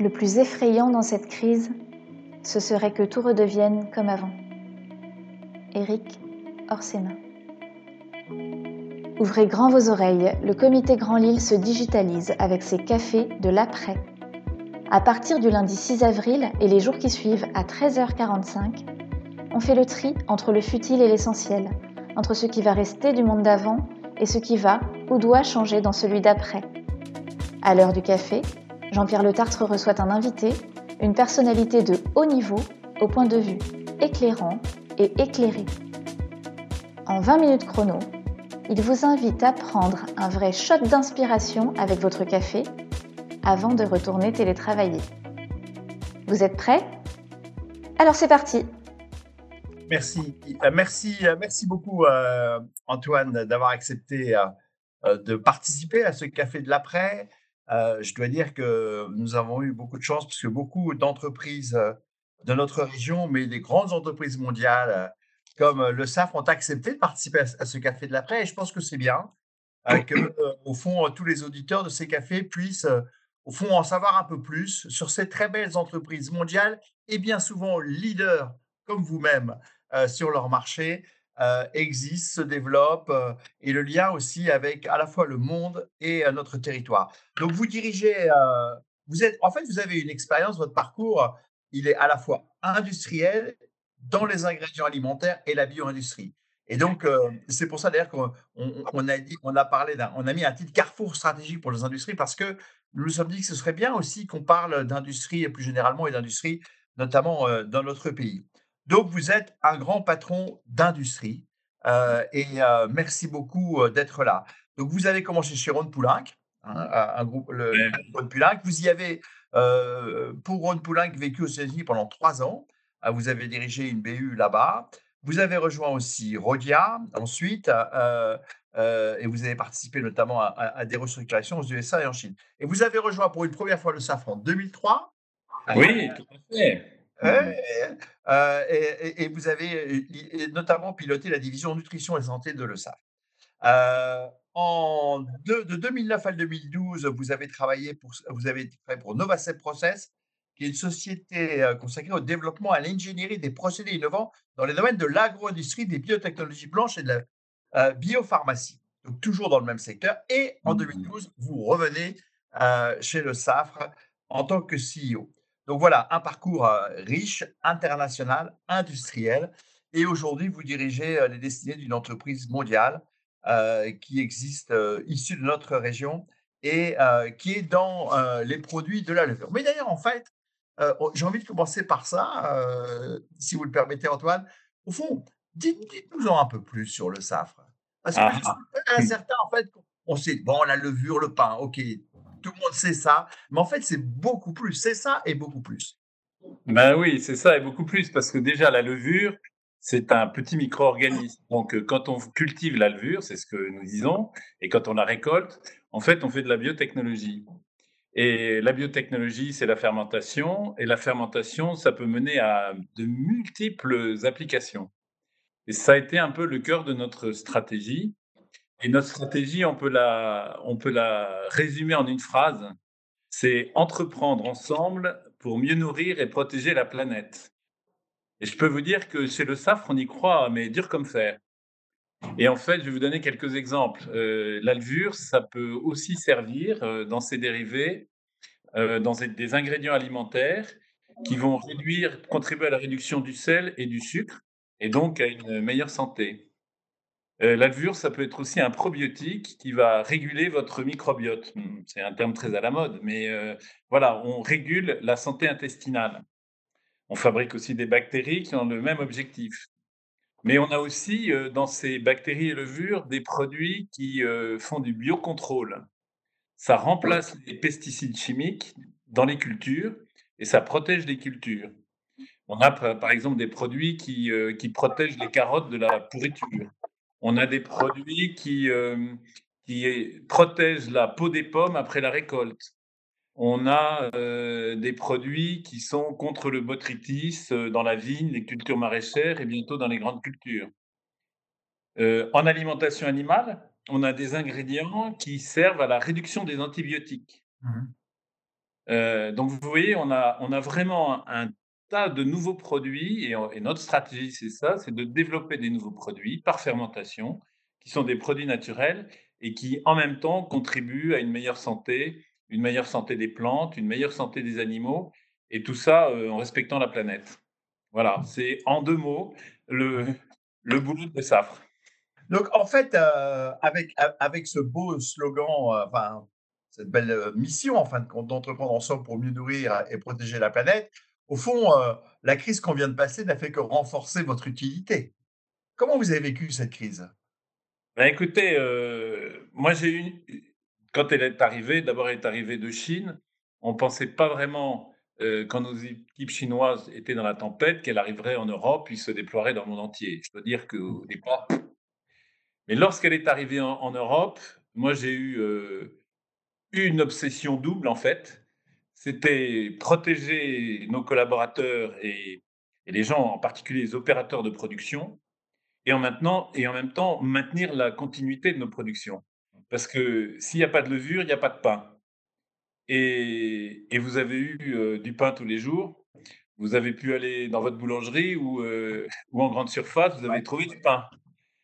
Le plus effrayant dans cette crise, ce serait que tout redevienne comme avant. Éric Orsena. Ouvrez grand vos oreilles, le comité Grand Lille se digitalise avec ses cafés de l'après. À partir du lundi 6 avril et les jours qui suivent à 13h45, on fait le tri entre le futile et l'essentiel, entre ce qui va rester du monde d'avant et ce qui va ou doit changer dans celui d'après. À l'heure du café, Jean-Pierre Le Tartre reçoit un invité, une personnalité de haut niveau, au point de vue éclairant et éclairé. En 20 minutes chrono, il vous invite à prendre un vrai shot d'inspiration avec votre café avant de retourner télétravailler. Vous êtes prêts? Alors c'est parti Merci, euh, merci, euh, merci beaucoup euh, Antoine d'avoir accepté de participer à ce café de l'après. Je dois dire que nous avons eu beaucoup de chance parce que beaucoup d'entreprises de notre région, mais des grandes entreprises mondiales comme le SAF ont accepté de participer à, ce café de l'après. Et je pense que c'est bien que, au fond, tous les auditeurs de ces cafés puissent, au fond, en savoir un peu plus sur ces très belles entreprises mondiales et bien souvent leaders comme vous-même sur leur marché euh, existe, se développe euh, et le lien aussi avec à la fois le monde et notre territoire. Donc vous dirigez, vous êtes, en fait, vous avez une expérience, votre parcours, il est à la fois industriel dans les ingrédients alimentaires et la bio-industrie. Et donc, c'est pour ça d'ailleurs qu'on on, a on a parlé on a mis un titre carrefour stratégique pour les industries parce que nous nous sommes dit que ce serait bien aussi qu'on parle d'industrie plus généralement et d'industrie, notamment dans notre pays. Donc, vous êtes un grand patron d'industrie euh, et euh, merci beaucoup euh, d'être là. Donc, vous avez commencé chez Ron Poulenc, hein, un groupe, le, Ron Poulenc. Vous y avez, pour Ron Poulenc, vécu aux États-Unis pendant trois ans. vous avez dirigé une BU là-bas. Vous avez rejoint aussi Rodia ensuite, et vous avez participé notamment à, à, des restructurations aux USA et en Chine. Et vous avez rejoint pour une première fois le Safran en 2003. Oui, tout à fait. Euh, et, vous avez notamment piloté la division nutrition et santé de l'ESAF. Euh, en de, 2009 à 2012, vous avez travaillé pour, vous avez travaillé pour Novacep Process, qui est une société euh, consacrée au développement et à l'ingénierie des procédés innovants dans les domaines de l'agro-industrie, des biotechnologies blanches et de la biopharmacie. Donc, toujours dans le même secteur. Et en 2012, mmh. vous revenez chez le SAFRE en tant que CEO. Donc voilà, un parcours euh, riche, international, industriel. Et aujourd'hui, vous dirigez euh, les destinées d'une entreprise mondiale euh, qui existe issue de notre région et qui est dans les produits de la levure. Mais d'ailleurs, en fait, j'ai envie de commencer par ça, si vous le permettez, Antoine. Au fond, dites-nous un peu plus sur le safre. Parce que ah, ah. certains, en fait, on sait, bon, la levure, le pain, ok, tout le monde sait ça. Mais en fait, c'est beaucoup plus. C'est ça et beaucoup plus. Ben oui, c'est ça et beaucoup plus. Parce que déjà, la levure, c'est un petit micro-organisme. Donc, euh, quand on cultive la levure, c'est ce que nous disons, et quand on la récolte, en fait, on fait de la biotechnologie. Et la biotechnologie, c'est la fermentation. Et la fermentation, ça peut mener à de multiples applications. Et ça a été un peu le cœur de notre stratégie. Et notre stratégie, on peut la, on peut la résumer en une phrase. C'est entreprendre ensemble pour mieux nourrir et protéger la planète. Et je peux vous dire que chez le SAFRE, on y croit, mais dur comme fer. Et en fait, je vais vous donner quelques exemples. Euh, L'alvure, ça peut aussi servir euh, dans ses dérivés, euh, dans des ingrédients alimentaires qui vont contribuer à la réduction du sel et du sucre, et donc à une meilleure santé. Euh, L'alvure, ça peut être aussi un probiotique qui va réguler votre microbiote. C'est un terme très à la mode, mais euh, voilà, on régule la santé intestinale. On fabrique aussi des bactéries qui ont le même objectif. Mais on a aussi euh, dans ces bactéries et levures des produits qui font du biocontrôle. Ça remplace les pesticides chimiques dans les cultures et ça protège les cultures. On a par exemple des produits qui, qui protègent les carottes de la pourriture. On a des produits qui, euh, qui protègent la peau des pommes après la récolte. On a euh, des produits qui sont contre le botrytis euh, dans la vigne, les cultures maraîchères et bientôt dans les grandes cultures. en alimentation animale, on a des ingrédients qui servent à la réduction des antibiotiques. Mmh donc, vous voyez, on a, on a vraiment un, tas de nouveaux produits et, notre stratégie, c'est ça, c'est de développer des nouveaux produits par fermentation, qui sont des produits naturels et qui, en même temps, contribuent à une meilleure santé, une meilleure santé des plantes, une meilleure santé des animaux, et tout ça en respectant la planète. Voilà, c'est en deux mots le, boulot de Safre. Donc, en fait, euh, avec, avec ce beau slogan, euh, enfin, cette belle euh, mission, en fin de compte, d'entreprendre ensemble pour mieux nourrir et protéger la planète, au fond, la crise qu'on vient de passer n'a fait que renforcer votre utilité. Comment vous avez vécu cette crise? Ben Écoutez, moi, j'ai eu, quand elle est arrivée, d'abord, elle est arrivée de Chine. On ne pensait pas vraiment euh, quand nos équipes chinoises étaient dans la tempête, qu'elle arriverait en Europe puis se déploierait dans le monde entier. Je dois dire qu'au départ. Mais lorsqu'elle est arrivée en, Europe, moi j'ai eu euh, une obsession double en fait. C'était protéger nos collaborateurs et, les gens, en particulier les opérateurs de production, et en, maintenant, et en même temps maintenir la continuité de nos productions. Parce que s'il n'y a pas de levure, il n'y a pas de pain et, vous avez eu du pain tous les jours, vous avez pu aller dans votre boulangerie ou, ou en grande surface, vous avez trouvé du pain.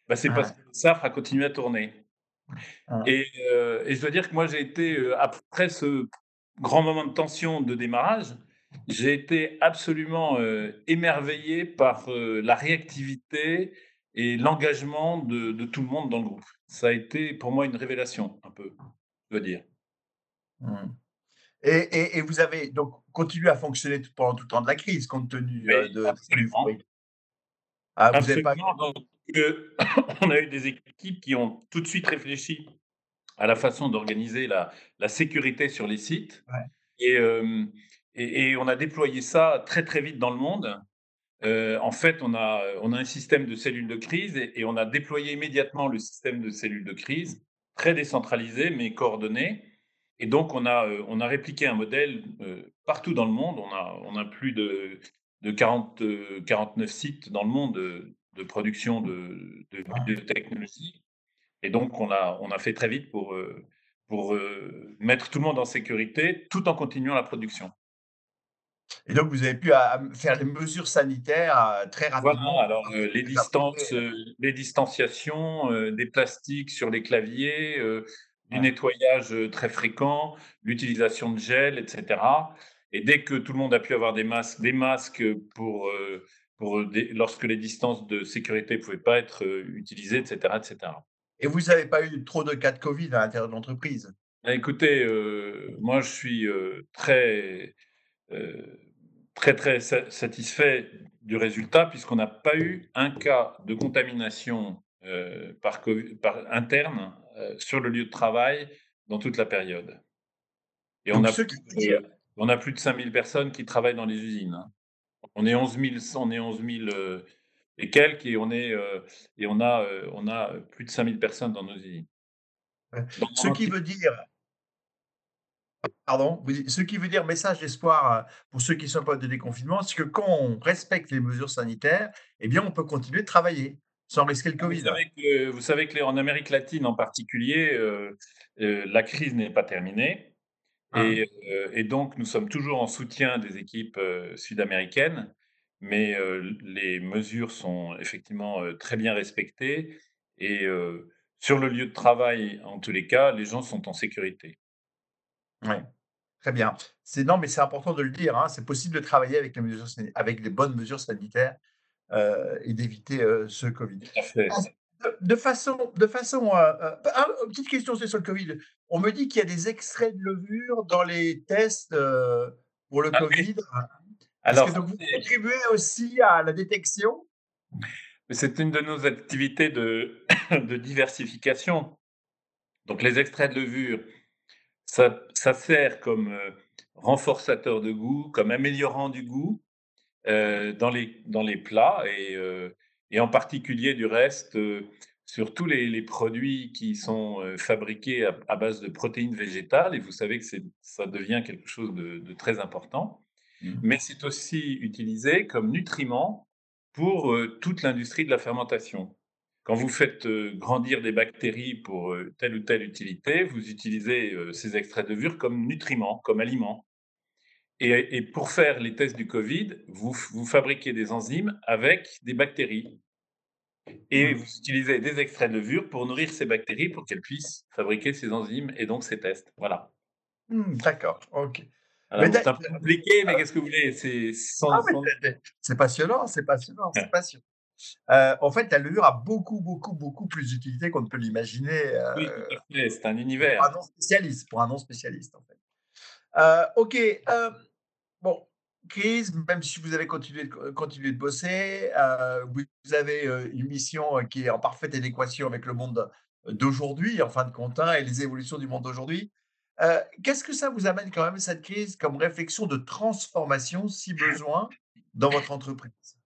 Bah, c'est parce que le SAF a continué à tourner. Et, et, je dois dire que moi, j'ai été, après ce grand moment de tension de démarrage, j'ai été absolument émerveillé par la réactivité et l'engagement de, de, tout le monde dans le groupe. Ça a été pour moi une révélation, un peu, je veux dire. Mmh. Et, vous avez donc continué à fonctionner pendant tout le temps de la crise, compte tenu euh, de. Absolument. Ah, vous pas... on a eu des équipes qui ont tout de suite réfléchi à la façon d'organiser la, la, sécurité sur les sites. Euh, et, et, on a déployé ça très très vite dans le monde. Euh, en fait, on a, on a un système de cellules de crise et, on a déployé immédiatement le système de cellules de crise, très décentralisé mais coordonné. Et donc, on a, euh, on a répliqué un modèle euh, partout dans le monde. On a, on a plus de, de 40, 49 euh, sites dans le monde de, production de, de, technologie. Et donc, on a, on a fait très vite pour, pour mettre tout le monde en sécurité tout en continuant la production. Et donc, vous avez pu faire les mesures sanitaires très rapidement. Voilà, alors les distances, les distanciations, des plastiques sur les claviers, du nettoyage très fréquent, l'utilisation de gel, etc. Et dès que tout le monde a pu avoir des masques, des masques pour, pour lorsque les distances de sécurité ne pouvaient pas être utilisées, etc., etc. Et vous n'avez pas eu trop de cas de Covid à l'intérieur de l'entreprise? Bah, Écoutez, moi je suis très, très, très satisfait du résultat puisqu'on n'a pas eu un cas de contamination par, par interne euh, sur le lieu de travail dans toute la période. Et on a, plus, on a plus de 5000 personnes qui travaillent dans les usines. Hein. On est 11 000, on est 11 000 euh, et quelques, et on, est, euh, et on, a, on a plus de 5000 personnes dans nos usines. ce qui veut dire, pardon, ce qui veut dire message d'espoir pour ceux qui sont pas de déconfinement, c'est que quand on respecte les mesures sanitaires, eh bien, on peut continuer de travailler sans risquer le Covid. Vous savez que, vous savez que en Amérique latine en particulier, euh, euh, la crise n'est pas terminée. Ah. Euh, et, donc, nous sommes toujours en soutien des équipes sud-américaines, mais les mesures sont effectivement très bien respectées. Et sur le lieu de travail, en tous les cas, les gens sont en sécurité. Oui, très bien. C'est non, mais c'est important de le dire. Hein, c'est possible de travailler avec les mesures, avec les bonnes mesures sanitaires et d'éviter ce Covid. De, façon, de façon, euh, une petite question sur le Covid. On me dit qu'il y a des extraits de levure dans les tests pour le ah Covid. Alors, que vous contribuez aussi à la détection? C'est une de nos activités de, de, diversification. Donc, les extraits de levure, ça, ça sert comme renforçateur de goût, comme améliorant du goût, euh, dans, les, dans les plats et, euh, et en particulier du reste euh, sur tous les, les, produits qui sont fabriqués à, base de protéines végétales. Et vous savez que ça devient quelque chose de, de très important. Mmh. Mais c'est aussi utilisé comme nutriment pour toute l'industrie de la fermentation. Quand vous faites grandir des bactéries pour telle ou telle utilité, vous utilisez ces extraits de levure comme nutriments, comme aliments. Et, pour faire les tests du Covid, vous, vous fabriquez des enzymes avec des bactéries. Et mmh. vous utilisez des extraits de levure pour nourrir ces bactéries pour qu'elles puissent fabriquer ces enzymes et donc ces tests. Voilà. Mmh, d'accord, ok. C'est un peu compliqué, mais qu'est-ce que vous voulez? C'est ah, passionnant, c'est passionnant, c'est passionnant. Euh, en fait, la levure a beaucoup, beaucoup, beaucoup plus d'utilité qu'on ne peut l'imaginer. oui, euh, c'est un univers. Pour un non spécialiste, pour un non spécialiste, en fait. Euh, ok, bon, Chris, même si vous avez continué de, continué de bosser, vous avez une mission qui est en parfaite adéquation avec le monde d'aujourd'hui, en fin de compte, hein, et les évolutions du monde d'aujourd'hui. Qu'est-ce que ça vous amène quand même, cette crise, comme réflexion de transformation, si besoin, dans votre entreprise?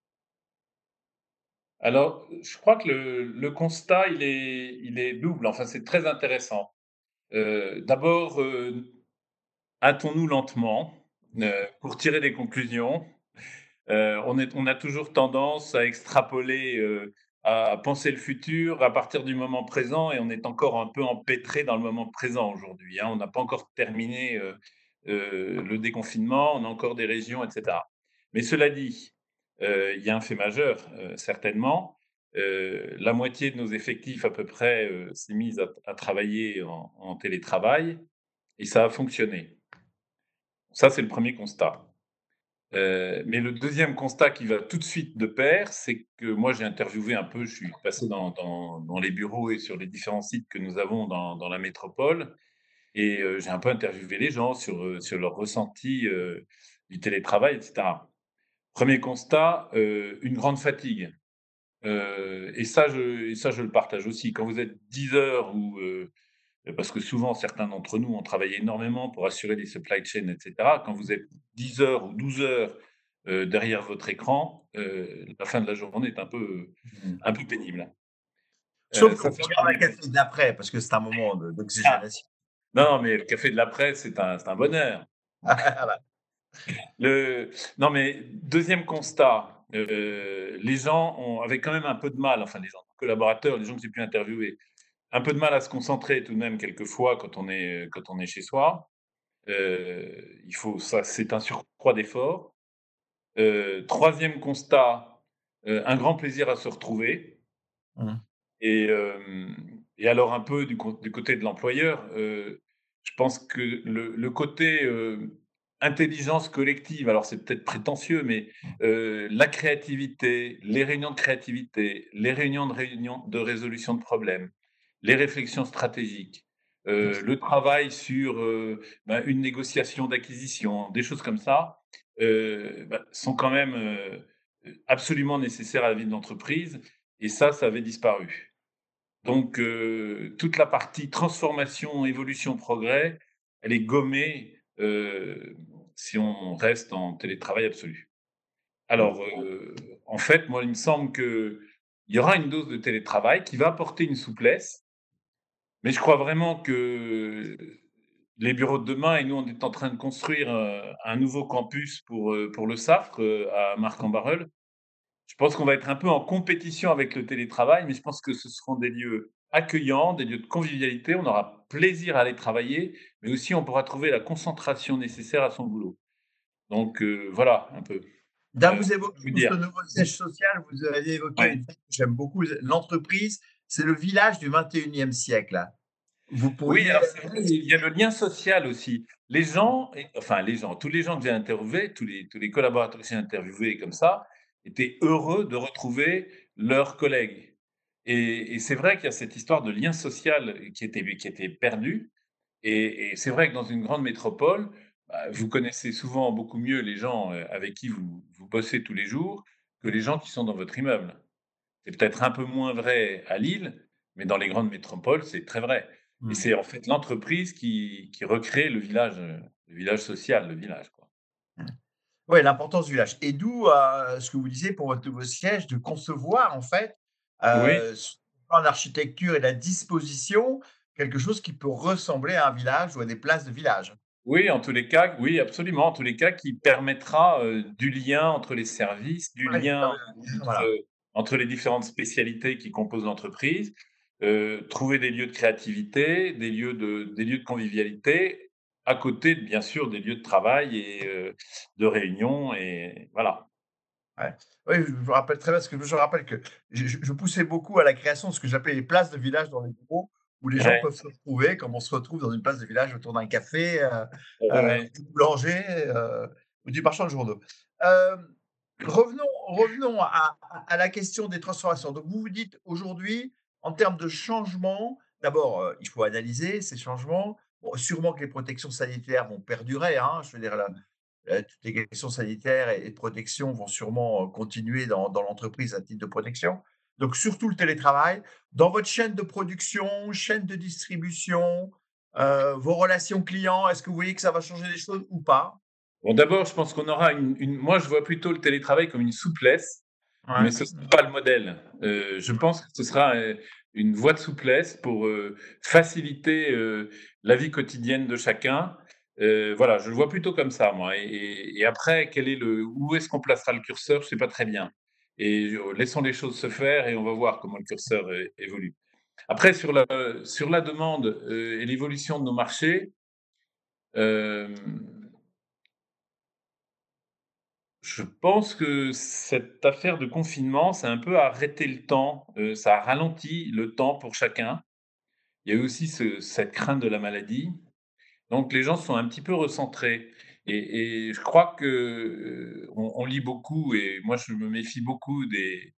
Alors, je crois que le, constat, il est, double. Enfin, c'est très intéressant. Euh, d'abord, euh, hâtons-nous lentement euh, pour tirer des conclusions. on a toujours tendance à extrapoler, à penser le futur à partir du moment présent, et on est encore un peu empêtré dans le moment présent aujourd'hui. Hein. On n'a pas encore terminé le déconfinement, on a encore des régions, etc. Mais cela dit, euh, il y a un fait majeur, euh, certainement. Euh, la moitié de nos effectifs, à peu près, s'est mise à, travailler en, télétravail et ça a fonctionné. Ça, c'est le premier constat. Mais le deuxième constat qui va tout de suite de pair, c'est que moi, j'ai interviewé un peu, je suis passé dans, les bureaux et sur les différents sites que nous avons dans, la métropole, et j'ai un peu interviewé les gens sur, sur leur ressenti du télétravail, etc. Premier constat, euh, une grande fatigue. Euh, et, ça, je, ça, je le partage aussi. Quand vous êtes 10 heures, ou, euh, parce que souvent, certains d'entre nous ont travaillé énormément pour assurer les supply chains, etc. Quand vous êtes 10 heures ou 12 heures derrière votre écran, la fin de la journée est un peu, mmh. un peu pénible. Sauf pour faire le café de l'après, parce que c'est un moment d'oxygénation. non, mais le café de l'après, c'est un, un bonheur. Le... Non, mais deuxième constat, euh, les gens ont, avaient quand même un peu de mal, enfin les gens, collaborateurs, les gens que j'ai pu interviewer, un peu de mal à se concentrer tout de même quelquefois quand on est, quand on est chez soi. Euh, il faut, ça, c'est un surcroît d'effort. Euh, troisième constat, un grand plaisir à se retrouver. Mmh. Et, et, alors un peu du, du côté de l'employeur, je pense que le, le côté intelligence collective, alors c'est peut-être prétentieux, mais euh, la créativité, les réunions de créativité, les réunions de, réunion de résolution de problèmes, les réflexions stratégiques, euh, le travail sur euh, ben, une négociation d'acquisition, des choses comme ça, ben, sont quand même absolument nécessaires à la vie de l'entreprise. Et ça, ça avait disparu. Donc, toute la partie transformation, évolution, progrès, elle est gommée si on reste en télétravail absolu. Alors, en fait, moi, il me semble qu'il y aura une dose de télétravail qui va apporter une souplesse, mais je crois vraiment que les bureaux de demain, et nous, on est en train de construire un, nouveau campus pour, pour le SAFRE à Marc-en-Barœul. Je pense qu'on va être un peu en compétition avec le télétravail, mais je pense que ce seront des lieux accueillants, des lieux de convivialité. On aura plaisir à aller travailler, mais aussi on pourra trouver la concentration nécessaire à son boulot. Donc euh, voilà un peu. Euh, vous évoquez ce nouveau siège social, vous avez évoqué une que j'aime beaucoup, l'entreprise, c'est le village du 21e siècle. Vous pourriez... Oui, alors il y a le lien social aussi. Les gens, enfin les gens, tous les gens que j'ai interviewés, tous les, tous les collaborateurs que j'ai interviewés comme ça, étaient heureux de retrouver leurs collègues et, c'est vrai qu'il y a cette histoire de lien social qui était, qui était perdu. Et, c'est vrai que dans une grande métropole, bah, vous connaissez souvent beaucoup mieux les gens euh, avec qui vous, vous bossez tous les jours que les gens qui sont dans votre immeuble. C'est peut-être un peu moins vrai à Lille, mais dans les grandes métropoles, c'est très vrai. Et mmh. c'est en fait l'entreprise qui, qui, recrée le village, le village social, le village. Quoi. Mmh. Oui, l'importance du village. Et d'où euh, ce que vous disiez pour votre nouveau siège, de concevoir en fait euh, en architecture et la disposition, quelque chose qui peut ressembler à un village ou à des places de village. Oui, en tous les cas, oui, absolument. En tous les cas, qui permettra euh, du lien entre les services, du lien entre, les différentes spécialités qui composent l'entreprise, euh, trouver des lieux de créativité, des lieux de, des lieux de convivialité, à côté, bien sûr, des lieux de travail et de réunion. Et voilà. Oui, je me rappelle très bien, parce que je rappelle que je, poussais beaucoup à la création de ce que j'appelais les places de village dans les bureaux, où les gens peuvent se retrouver, comme on se retrouve dans une place de village autour d'un café, euh, euh du boulanger euh, ou du marchand de journaux. Euh, revenons revenons à, la question des transformations. Donc, vous vous dites aujourd'hui, en termes de changement, d'abord, il faut analyser ces changements. Sûrement que les protections sanitaires vont perdurer. Hein, je veux dire, euh, toutes les questions sanitaires et de protection vont sûrement euh, continuer dans, l'entreprise à titre de protection. Donc, surtout le télétravail. Dans votre chaîne de production, chaîne de distribution, euh, vos relations clients, est-ce que vous voyez que ça va changer les choses ou pas? Bon, d'abord, je pense qu'on aura une, Moi, je vois plutôt le télétravail comme une souplesse, mais ce ne sera pas le modèle. je pense que ce sera une voie de souplesse pour faciliter la vie quotidienne de chacun euh, voilà, je le vois plutôt comme ça, moi. Et, après, quel est le, où est-ce qu'on placera le curseur Je ne sais pas très bien. Et euh, laissons les choses se faire et on va voir comment le curseur évolue. Après, sur la, sur la demande euh, et l'évolution de nos marchés, je pense que cette affaire de confinement, ça a un peu arrêté le temps, ça a ralenti le temps pour chacun. Il y a eu aussi cette crainte de la maladie. Donc les gens sont un petit peu recentrés. Et, je crois que euh, on, lit beaucoup, et moi je me méfie beaucoup des,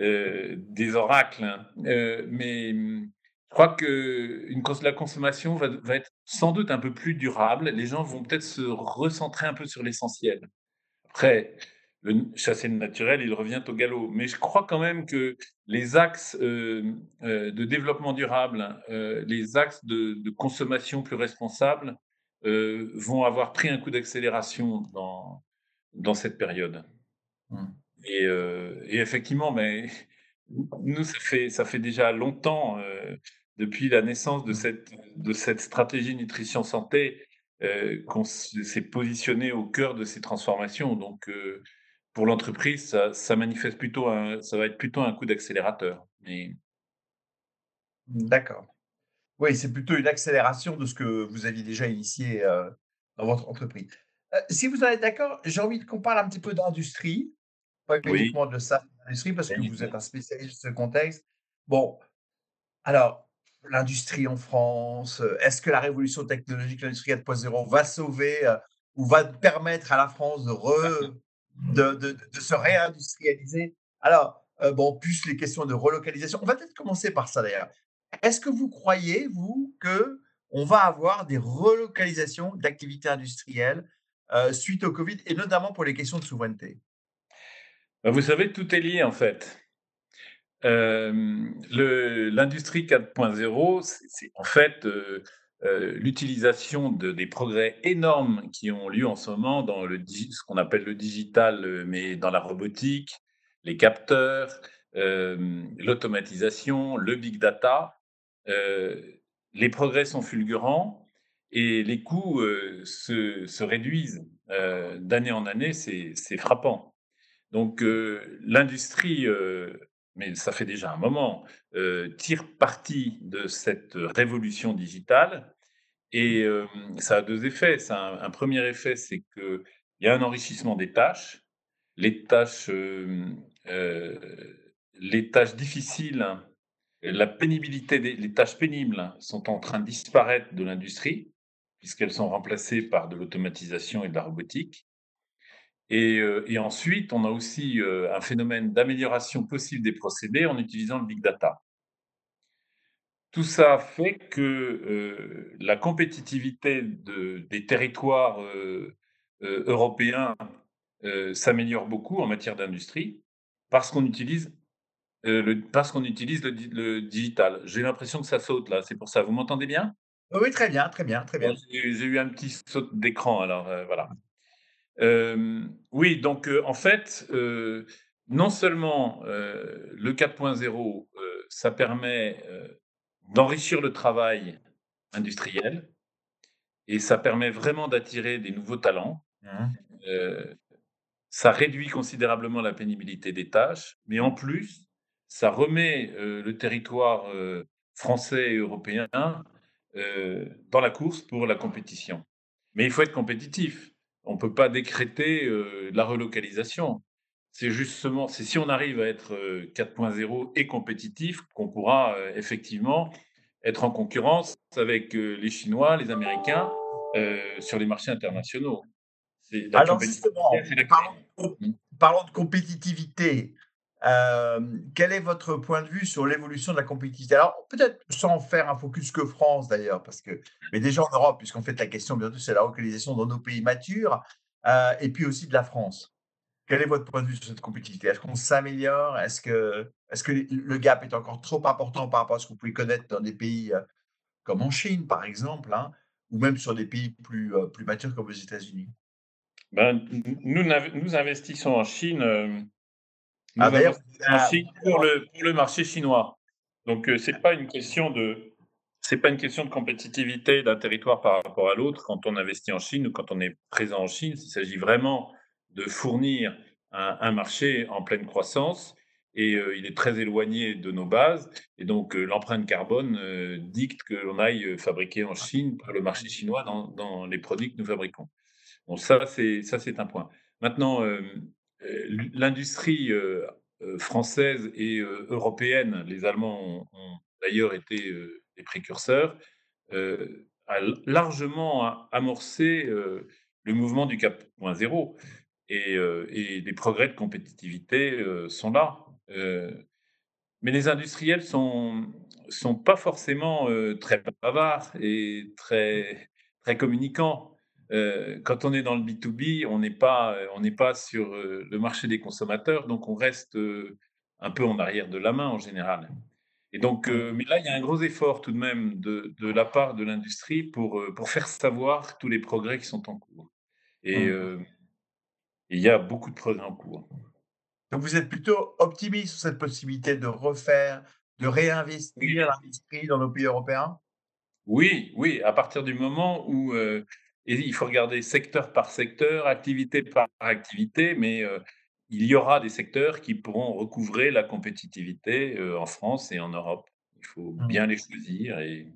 euh, des oracles, hein. euh, mais je crois que une, la consommation va, être sans doute un peu plus durable. Les gens vont peut-être se recentrer un peu sur l'essentiel. Après, le chasser le naturel, il revient au galop. Mais je crois quand même que les axes de développement durable, les axes de, consommation plus responsables vont avoir pris un coup d'accélération dans, dans cette période. Mmh. Et, et, effectivement, mais nous, ça fait, ça fait déjà longtemps, depuis la naissance de mmh. cette, de cette stratégie nutrition santé, qu'on s'est positionné au cœur de ces transformations. Donc, pour l'entreprise, ça, manifeste plutôt ça va être plutôt un coup d'accélérateur. Mais... D'accord. Oui, c'est plutôt une accélération de ce que vous aviez déjà initié euh, dans votre entreprise. Euh, si vous en êtes d'accord, j'ai envie qu'on parle un petit peu d'industrie, pas uniquement de ça, d'industrie, parce que vous êtes un spécialiste de ce contexte. Bon, alors, l'industrie en France, euh, est-ce que la révolution technologique, l'industrie 4.0 va sauver ou va permettre à la France de re, de, se réindustrialiser? Alors, euh, bon, plus les questions de relocalisation. On va peut-être commencer par ça d'ailleurs. Est-ce que vous croyez, vous, que on va avoir des relocalisations d'activités industrielles euh, suite au Covid et notamment pour les questions de souveraineté? Bah, Vous savez, tout est lié en fait. Euh, l'industrie 4.0, c'est en fait euh, l'utilisation de, des progrès énormes qui ont lieu en ce moment dans le, ce qu'on appelle le digital, euh, mais dans la robotique, les capteurs, euh, l'automatisation, le big data. les progrès sont fulgurants et les coûts se, se, réduisent d'année en année, c'est frappant. Donc l'industrie mais ça fait déjà un moment, euh, tire parti de cette révolution digitale. Et euh, ça a deux effets. Ça un, premier effet, c'est qu'il y a un enrichissement des tâches. Les tâches, euh, les tâches difficiles, la pénibilité des les tâches pénibles sont en train de disparaître de l'industrie, puisqu'elles sont remplacées par de l'automatisation et de la robotique. Et, ensuite, on a aussi un phénomène d'amélioration possible des procédés en utilisant le big data. Tout ça fait que la compétitivité des territoires européens s'améliore beaucoup en matière d'industrie parce qu'on utilise, le, parce qu'on utilise le, digital. J'ai l'impression que ça saute là, c'est pour ça. Vous m'entendez bien? Oui, très bien, très bien, très bien. J'ai eu un petit saut d'écran, alors voilà oui, donc en fait, non seulement le 4.0, ça permet d'enrichir le travail industriel et ça permet vraiment d'attirer des nouveaux talents. Mmh. ça réduit considérablement la pénibilité des tâches, mais en plus, ça remet le territoire français et européen dans la course pour la compétition. Mais il faut être compétitif. On ne peut pas décréter la relocalisation. C'est justement, c'est si on arrive à être 4.0 et compétitif qu'on pourra effectivement être en concurrence avec les Chinois, les Américains sur les marchés internationaux. Alors justement, mmh. parlons, de compétitivité. Quel est votre point de vue sur l'évolution de la compétitivité? Alors, peut-être sans faire un focus que France d'ailleurs, parce que, mais déjà en Europe, puisqu'en fait la question, bientôt, c'est la localisation dans nos pays matures, et puis aussi de la France. Quel est votre point de vue sur cette compétitivité? Est-ce qu'on s'améliore? Est-ce que, est que le gap est encore trop important par rapport à ce que vous pouvez connaître dans des pays comme en Chine, par exemple, hein, ou même sur des pays plus, plus matures comme aux États-Unis? Ben, nous, nous investissons en Chine, euh, ah, en Chine pour, le, pour le marché chinois. Donc, euh, c'est pas une question de c'est pas une question de compétitivité d'un territoire par rapport à l'autre quand on investit en Chine ou quand on est présent en Chine. Il s'agit vraiment de fournir un, marché en pleine croissance et euh, il est très éloigné de nos bases. Et donc, l'empreinte carbone dicte que l'on aille fabriquer en Chine pour le marché chinois dans, dans les produits que nous fabriquons. Bon, ça, c'est un point. Maintenant, euh, euh, l'industrie française et européenne, les Allemands ont, d'ailleurs été les précurseurs, a largement amorcé le mouvement du 4.0 et, et les progrès de compétitivité sont là. mais les industriels sont sont pas forcément très bavards et très très communicants quand on est dans le B2B, on n'est pas, on n'est pas sur le marché des consommateurs, donc on reste un peu en arrière de la main en général. Et donc, mais là, il y a un gros effort tout de même de, de la part de l'industrie pour, pour faire savoir tous les progrès qui sont en cours. Et mmh. il y a beaucoup de progrès en cours. Donc, vous êtes plutôt optimiste sur cette possibilité de refaire, de réinvestir l'industrie dans nos pays européens? Oui, oui, à partir du moment où et il faut regarder secteur par secteur, activité par activité, mais il y aura des secteurs qui pourront recouvrer la compétitivité en France et en Europe. Il faut mmh. bien les choisir. Et...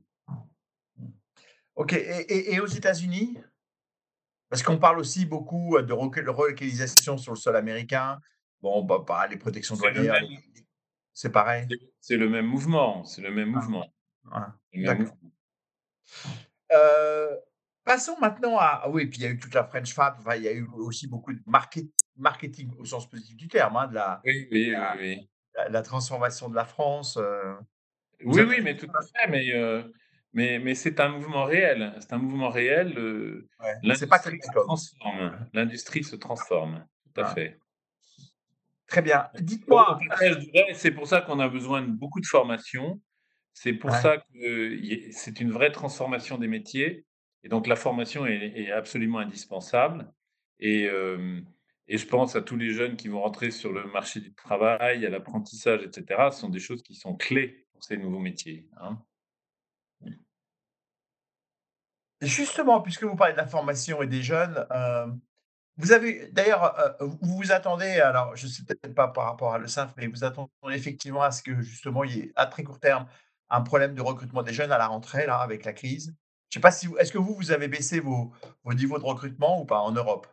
OK. Et, aux États-Unis? Parce qu'on parle aussi beaucoup de relocalisation sur le sol américain. Bon, bah, bah les protections douanières, c'est pareil. C'est le même mouvement. C'est le même ah. mouvement. Euh, Passons maintenant à. Ah oui, puis il y a eu toute la French Fab, enfin, il y a eu aussi beaucoup de marketing au sens positif du terme, hein, de la, oui, oui, oui, La, transformation de la France. Euh. oui, oui, mais tout à fait. Mais, euh, mais, mais c'est un mouvement réel. C'est un mouvement réel. Euh, pas très se transforme. L'industrie se transforme. Tout à fait. Très bien. Dites-moi. C'est pour ça qu'on a besoin de beaucoup de formation. C'est pour ça que c'est une vraie transformation des métiers. Et donc la formation est, absolument indispensable. Et, et, je pense à tous les jeunes qui vont rentrer sur le marché du travail, à l'apprentissage, etc. Ce sont des choses qui sont clés pour ces nouveaux métiers. Hein. Justement, puisque vous parlez de la formation et des jeunes, vous avez d'ailleurs, vous vous attendez, alors je ne sais peut-être pas par rapport à le SINF, mais vous attendez effectivement à ce que justement il y ait à très court terme un problème de recrutement des jeunes à la rentrée, là, avec la crise. Je sais pas si est-ce que vous, vous avez baissé vos, vos niveaux de recrutement ou pas en Europe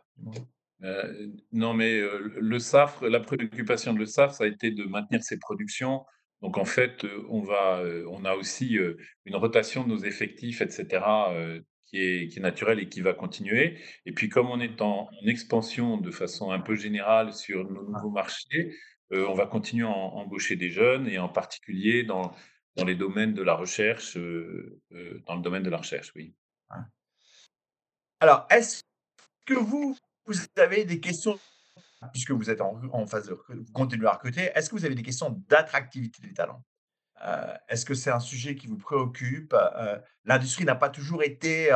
euh, Non, mais le SAF, la préoccupation de le SAF, ça a été de maintenir ses productions. Donc en fait, on va, on a aussi une rotation de nos effectifs, etc., qui est, qui est naturelle et qui va continuer. Et puis comme on est en, expansion de façon un peu générale sur nos nouveaux marchés, on va continuer à embaucher des jeunes et en particulier dans dans les domaines de la recherche, euh, euh, dans le domaine de la recherche, oui. Alors, est-ce que vous, vous avez des questions, puisque vous êtes en, phase de vous continuez à recruter, est-ce que vous avez des questions d'attractivité des talents? Euh, Est-ce que c'est un sujet qui vous préoccupe? L'industrie n'a pas toujours été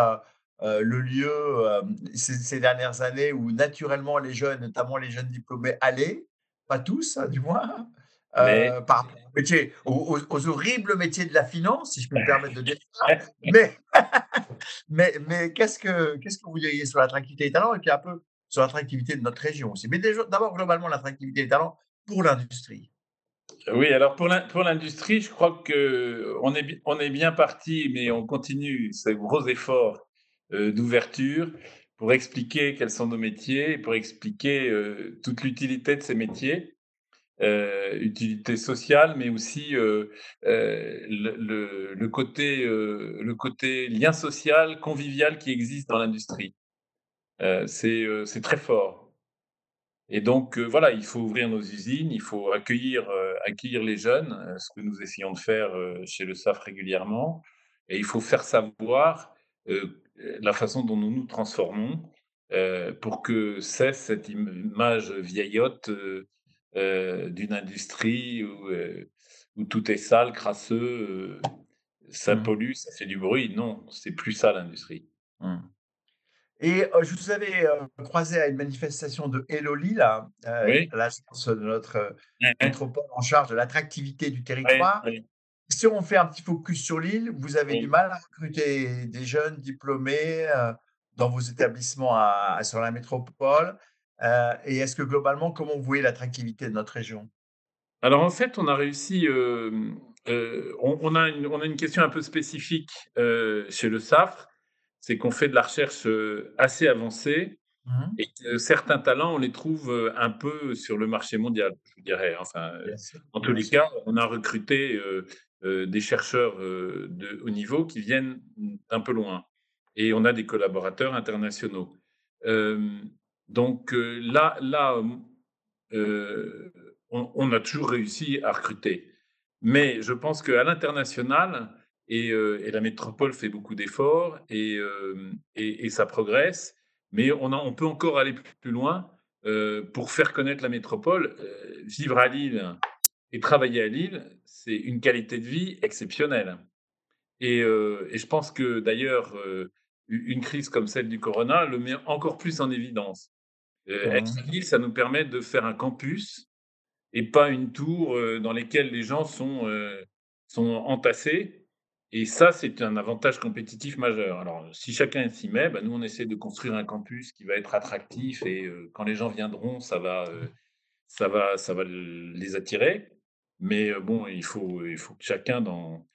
le lieu ces, dernières années où naturellement les jeunes, notamment les jeunes diplômés, allaient, pas tous, hein, du moins. Euh, par rapport aux, horribles métiers de la finance, si je peux me permettre de dire ça. Mais, mais, mais qu'est-ce que qu'est-ce que vous diriez sur l'attractivité des talents et puis un peu sur l'attractivité de notre région aussi? Mais d'abord globalement l'attractivité des talents pour l'industrie. Oui, alors pour l'industrie, je crois que on est on est bien parti, mais on continue ces gros efforts d'ouverture pour expliquer quels sont nos métiers, pour expliquer toute l'utilité de ces métiers. Utilité sociale, mais aussi le, le, côté, le côté lien social, convivial qui existe dans l'industrie. c'est très fort. Et donc, euh, voilà, il faut ouvrir nos usines, il faut accueillir, euh, accueillir les jeunes, euh, ce que nous essayons de faire chez le SAF régulièrement. Et il faut faire savoir la façon dont nous nous transformons pour que cesse cette image vieillotte d'une industrie où, où, tout est sale, crasseux, ça mmh. pollue, ça fait du bruit. Non, c'est plus ça l'industrie. Mmh. Et je vous avais croisé à une manifestation de Hello Lille, à l'agence de notre métropole en charge de l'attractivité du territoire. Si on fait un petit focus sur l'île, vous avez du mal à recruter des jeunes diplômés dans vos établissements sur la métropole. Et est-ce que globalement, comment vous voyez l'attractivité de notre région? Alors en fait, on a réussi. on, a une, on, a une, question un peu spécifique chez le SAFRE c'est qu'on fait de la recherche assez avancée mmh et certains talents, on les trouve un peu sur le marché mondial, je dirais. Enfin, en tous les cas, on a recruté des chercheurs de haut niveau qui viennent d'un peu loin et on a des collaborateurs internationaux. Donc là, là on, on, a toujours réussi à recruter. Mais je pense qu'à l'international, et, la métropole fait beaucoup d'efforts et, ça progresse. Mais on peut encore aller plus loin pour faire connaître la métropole. vivre à Lille et travailler à Lille, c'est une qualité de vie exceptionnelle. Et, je pense que d'ailleurs, une crise comme celle du corona le met encore plus en évidence. Être à Lille, ça nous permet de faire un campus et pas une tour dans laquelle les gens sont, sont entassés et ça, c'est un avantage compétitif majeur. Alors, si chacun s'y met, bah, nous, on essaie de construire un campus qui va être attractif et euh, quand les gens viendront, ça va, euh, ça va, ça va les attirer. Mais euh, bon, il faut, il faut que chacun dans,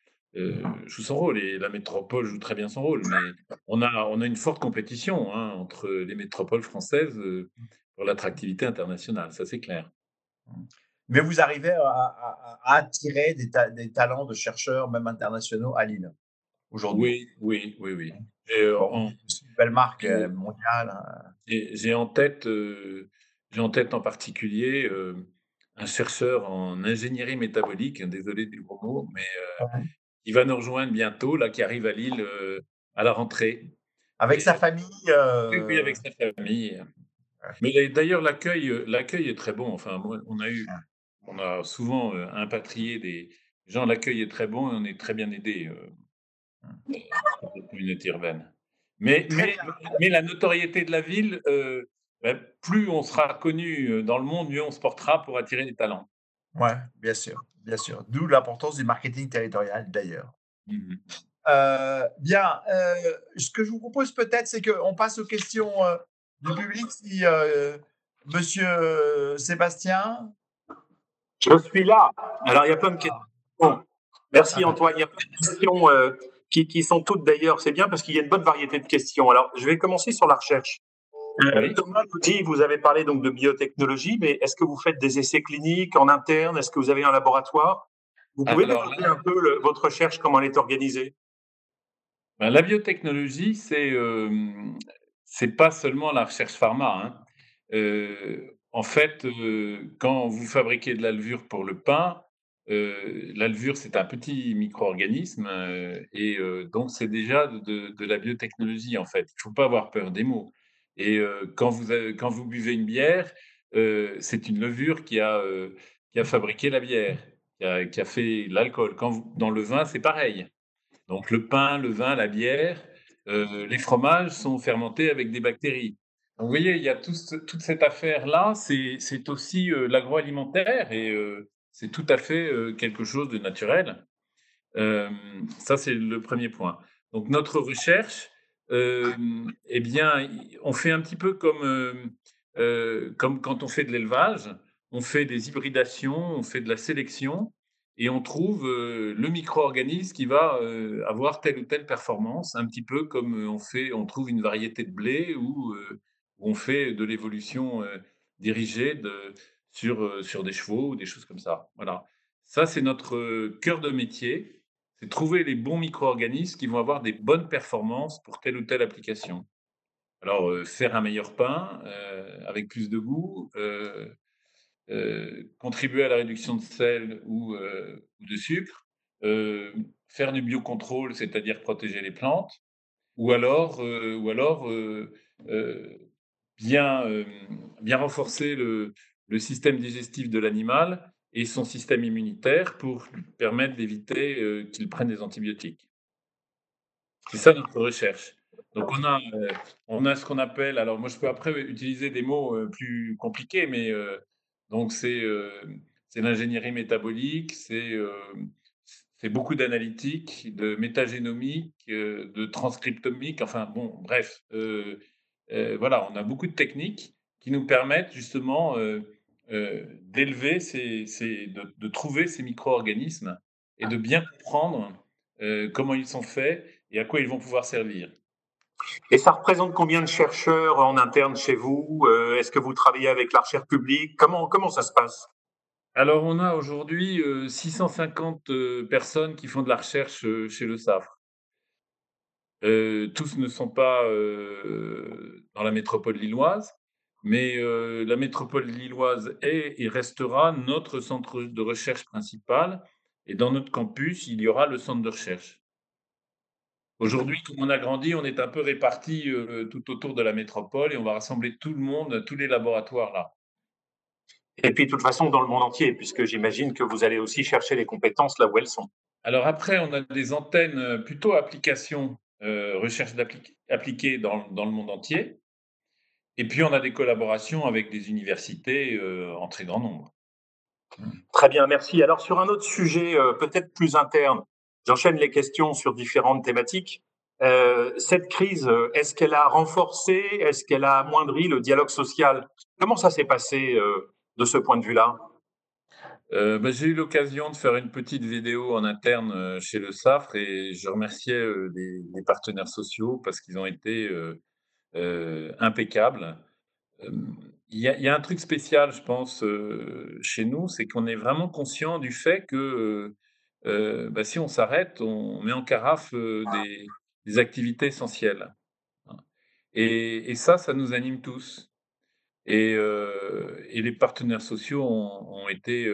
joue son rôle. Et la métropole joue très bien son rôle. Mais on a, on a une forte compétition hein, entre les métropoles françaises pour l'attractivité internationale, ça c'est clair. Mais vous arrivez à, attirer des, des, talents de chercheurs, même internationaux, à Lille aujourd'hui? Oui, oui, oui, oui. Euh, c'est une belle marque euh, mondiale. Hein. J'ai en tête, euh, j'ai en tête en particulier un chercheur en ingénierie métabolique. Désolé du gros mot, mais il va nous rejoindre bientôt, là, qui arrive à Lille à la rentrée. Avec sa famille. Oui, avec sa famille. Mais d'ailleurs, l'accueil, l'accueil est très bon. Enfin, on a eu, on a souvent euh, impatrié des gens, l'accueil est très bon et on est très bien aidé euh, mmh. par la communauté urbaine. Mais, mais, la notoriété de la ville, euh, ben, plus on sera connu dans le monde, mieux on se portera pour attirer des talents. Oui, bien sûr, bien sûr. D'où l'importance du marketing territorial d'ailleurs. Mmh bien, ce que je vous propose peut-être, c'est qu'on passe aux questions du public. Si Monsieur Sébastien, je suis là. Alors, il y a plein de questions. Merci Antoine. Il y a plein de questions euh, qui, qui, sont toutes d'ailleurs. C'est bien parce qu'il y a une bonne variété de questions. Alors, je vais commencer sur la recherche. Euh, Thomas vous dit, vous avez parlé donc de biotechnologie, mais est-ce que vous faites des essais cliniques en interne? Est-ce que vous avez un laboratoire? Vous pouvez nous développer un peu votre recherche, comment elle est organisée? Ben, La biotechnologie, c'est euh, c'est pas seulement la recherche pharma. Hein. Euh, en fait, quand vous fabriquez de l'alvure pour le pain, l'alvure, c'est un petit micro-organisme et donc c'est déjà de, la biotechnologie, en fait. Il ne faut pas avoir peur des mots. Et quand, vous quand vous buvez une bière, c'est une levure qui a, qui a fabriqué la bière, qui a, fait l'alcool. Dans le vin, c'est pareil. Donc le pain, le vin, la bière, les fromages sont fermentés avec des bactéries vous voyez, il y a toute cette affaire-là, c'est aussi l'agroalimentaire et c'est tout à fait quelque chose de naturel. ça, c'est le premier point. Donc notre recherche, eh bien, on fait un petit peu comme, comme quand on fait de l'élevage, on fait des hybridations, on fait de la sélection, et on trouve le micro-organisme qui va avoir telle ou telle performance, un petit peu comme on fait, on trouve une variété de blé ou on fait de l'évolution dirigée sur, sur des chevaux ou des choses comme ça. Voilà. Ça, c'est notre cœur de métier, c'est trouver les bons micro-organismes qui vont avoir des bonnes performances pour telle ou telle application. Alors, faire un meilleur pain avec plus de goût, contribuer à la réduction de sel ou, de sucre, faire du biocontrôle, c'est-à-dire protéger les plantes, ou alors, ou alors bien, bien renforcer le système digestif de l'animal et son système immunitaire pour permettre d'éviter qu'il prenne des antibiotiques. C'est ça notre recherche. Donc on a, on a ce qu'on appelle, alors moi je peux après utiliser des mots plus compliqués, mais donc c'est l'ingénierie métabolique, c'est beaucoup d'analytique, de métagénomique, de transcriptomique, enfin bon, bref, voilà, on a beaucoup de techniques qui nous permettent justement d'élever, ces, de, de, trouver ces micro-organismes et de bien comprendre comment ils sont faits et à quoi ils vont pouvoir servir. Et ça représente combien de chercheurs en interne chez vous euh, Est-ce que vous travaillez avec la recherche publique? Comment, comment ça se passe? Alors, on a aujourd'hui 650 euh, euh, personnes qui font de la recherche chez le SAFRE. tous ne sont pas dans la métropole lilloise, mais la métropole lilloise est et restera notre centre de recherche principal. Et dans notre campus, il y aura le centre de recherche. Aujourd'hui, comme on a grandi, on est un peu répartis euh, tout autour de la métropole et on va rassembler tout le monde, tous les laboratoires là. Et puis, de toute façon, dans le monde entier, puisque j'imagine que vous allez aussi chercher les compétences là où elles sont. Alors après, on a des antennes euh, plutôt applications, euh, recherche appliquée dans, dans, le monde entier. Et puis, on a des collaborations avec des universités en très grand nombre. Très bien, merci. Alors, sur un autre sujet peut-être plus interne, J'enchaîne les questions sur différentes thématiques. Euh, cette crise, est-ce qu'elle a renforcé, est-ce qu'elle a amoindri le dialogue social? Comment ça s'est passé euh, de ce point de vue-là? Euh, bah, J'ai eu l'occasion de faire une petite vidéo en interne chez le SAFRE et je remerciais les, partenaires sociaux parce qu'ils ont été impeccables. Il y, y, a un truc spécial, je pense, chez nous, c'est qu'on est vraiment conscient du fait que bah, si on s'arrête, on met en carafe des, activités essentielles. Hein. Et, ça, ça nous anime tous. Et, les partenaires sociaux ont, été,